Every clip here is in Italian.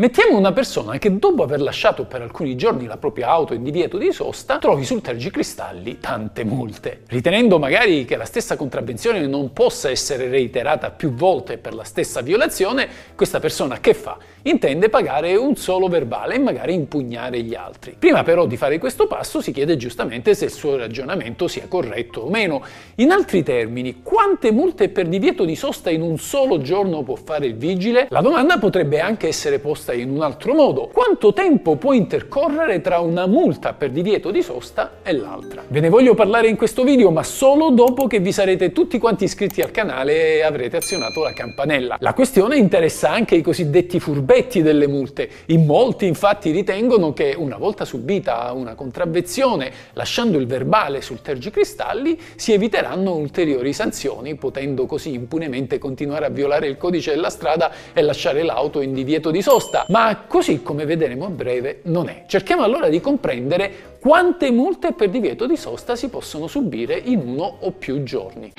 Mettiamo una persona che dopo aver lasciato per alcuni giorni la propria auto in divieto di sosta, trovi sul tergicristalli tante multe. Ritenendo magari che la stessa contravvenzione non possa essere reiterata più volte per la stessa violazione, questa persona che fa? Intende pagare un solo verbale e magari impugnare gli altri. Prima però di fare questo passo si chiede giustamente se il suo ragionamento sia corretto o meno. In altri termini, quante multe per divieto di sosta in un solo giorno può fare il vigile? La domanda potrebbe anche essere posta sosta in un altro modo. Quanto tempo può intercorrere tra una multa per divieto di sosta e l'altra? Ve ne voglio parlare in questo video, ma solo dopo che vi sarete tutti quanti iscritti al canale e avrete azionato la campanella. La questione interessa anche i cosiddetti furbetti delle multe. In molti infatti ritengono che una volta subita una contravvenzione, lasciando il verbale sul tergicristalli, si eviteranno ulteriori sanzioni, potendo così impunemente continuare a violare il codice della strada e lasciare l'auto in divieto di sosta giusta, ma così come vedremo a breve non è. Cerchiamo allora di comprendere quante multe per divieto di sosta si possono subire in uno o più giorni.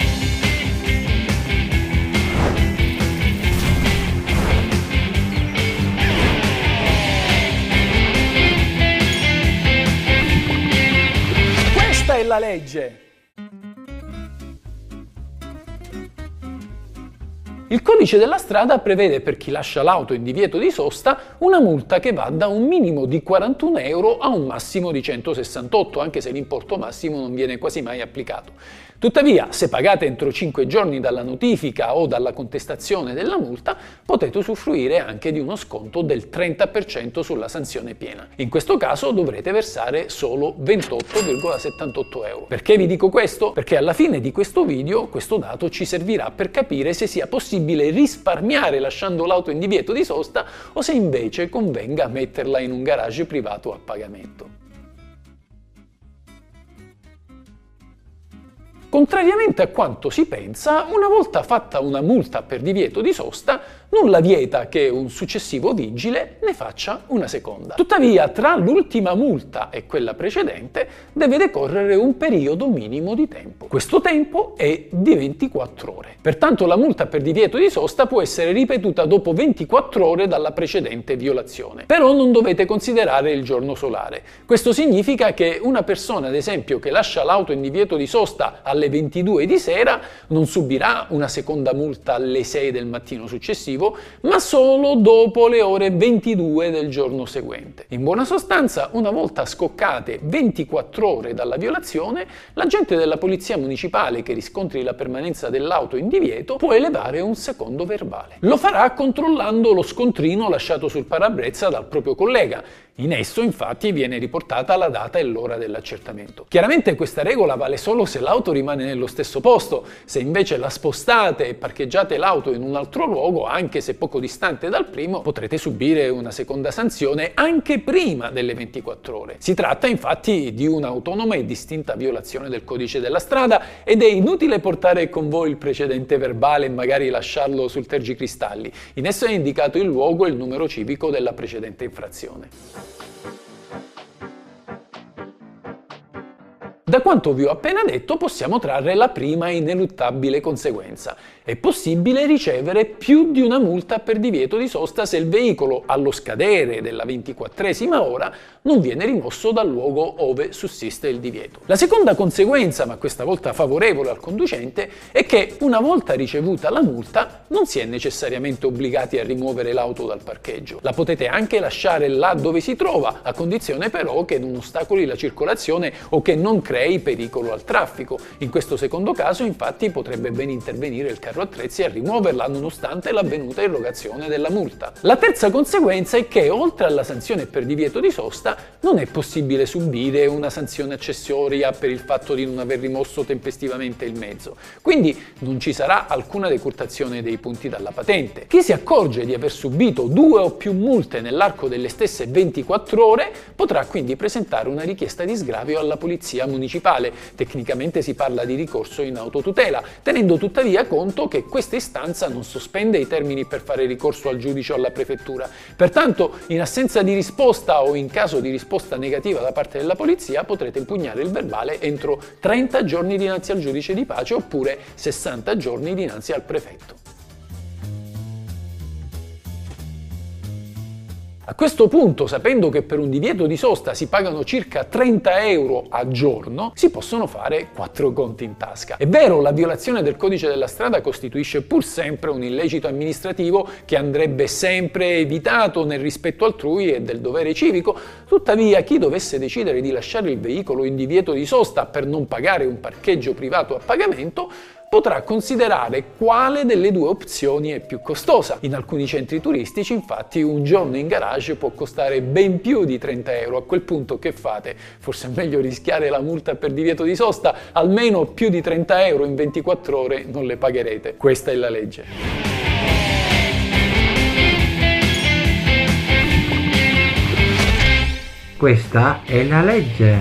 Questa è la legge. Il codice della strada prevede per chi lascia l'auto in divieto di sosta una multa che va da un minimo di 41 euro a un massimo di 168, anche se l'importo massimo non viene quasi mai applicato. Tuttavia, se pagate entro 5 giorni dalla notifica o dalla contestazione della multa, potete usufruire anche di uno sconto del 30% sulla sanzione piena. In questo caso dovrete versare solo 28,78 euro. Perché vi dico questo? Perché alla fine di questo video questo dato ci servirà per capire se sia possibile risparmiare lasciando l'auto in divieto di sosta o se invece convenga metterla in un garage privato a pagamento. Contrariamente a quanto si pensa, una volta fatta una multa per divieto di sosta, nulla vieta che un successivo vigile ne faccia una seconda. Tuttavia, tra l'ultima multa e quella precedente deve decorrere un periodo minimo di tempo. Questo tempo è di 24 ore. Pertanto la multa per divieto di sosta può essere ripetuta dopo 24 ore dalla precedente violazione. Però non dovete considerare il giorno solare. Questo significa che una persona, ad esempio, che lascia l'auto in divieto di sosta alle 22 di sera non subirà una seconda multa alle 6 del mattino successivo successivo, ma solo dopo le ore 22 del giorno seguente. In buona sostanza, una volta scoccate 24 ore dalla violazione, l'agente della polizia municipale che riscontri la permanenza dell'auto in divieto può elevare un secondo verbale. Lo farà controllando lo scontrino lasciato sul parabrezza dal proprio collega in esso infatti viene riportata la data e l'ora dell'accertamento. Chiaramente questa regola vale solo se l'auto rimane nello stesso posto, se invece la spostate e parcheggiate l'auto in un altro luogo, anche se poco distante dal primo, potrete subire una seconda sanzione anche prima delle 24 ore. Si tratta infatti di un'autonoma e distinta violazione del codice della strada ed è inutile portare con voi il precedente verbale e magari lasciarlo sul tergicristalli. In esso è indicato il luogo e il numero civico della precedente infrazione. Da quanto vi ho appena detto possiamo trarre la prima ineluttabile conseguenza. È possibile ricevere più di una multa per divieto di sosta se il veicolo allo scadere della ventiquattresima ora non viene rimosso dal luogo ove sussiste il divieto. La seconda conseguenza, ma questa volta favorevole al conducente, è che una volta ricevuta la multa non si è necessariamente obbligati a rimuovere l'auto dal parcheggio. La potete anche lasciare là dove si trova, a condizione però che non ostacoli la circolazione o che non crei pericolo al traffico. In questo secondo caso infatti potrebbe ben intervenire il carro attrezzi a rimuoverla nonostante l'avvenuta irrogazione della multa. La terza conseguenza è che oltre alla sanzione per divieto di sosta non è possibile subire una sanzione accessoria per il fatto di non aver rimosso tempestivamente il mezzo. Quindi non ci sarà alcuna decurtazione dei punti dalla patente. Chi si accorge di aver subito due o più multe nell'arco delle stesse 24 ore potrà quindi presentare una richiesta di sgravio alla polizia municipale. Tecnicamente si parla di ricorso in autotutela, tenendo tuttavia conto che questa istanza non sospende i termini per fare ricorso al giudice o alla prefettura. Pertanto, in assenza di risposta o in caso di risposta negativa da parte della polizia potrete impugnare il verbale entro 30 giorni dinanzi al giudice di pace oppure 60 giorni dinanzi al prefetto. A questo punto, sapendo che per un divieto di sosta si pagano circa 30 euro a giorno, si possono fare quattro conti in tasca. È vero, la violazione del codice della strada costituisce pur sempre un illecito amministrativo che andrebbe sempre evitato nel rispetto altrui e del dovere civico, tuttavia chi dovesse decidere di lasciare il veicolo in divieto di sosta per non pagare un parcheggio privato a pagamento potrà considerare quale delle due opzioni è più costosa. In alcuni centri turistici infatti un giorno in garage può costare ben più di 30 euro. A quel punto che fate? Forse è meglio rischiare la multa per divieto di sosta, almeno più di 30 euro in 24 ore non le pagherete. Questa è la legge. Questa è la legge.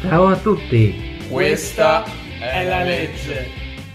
Ciao a tutti. Questa è la legge.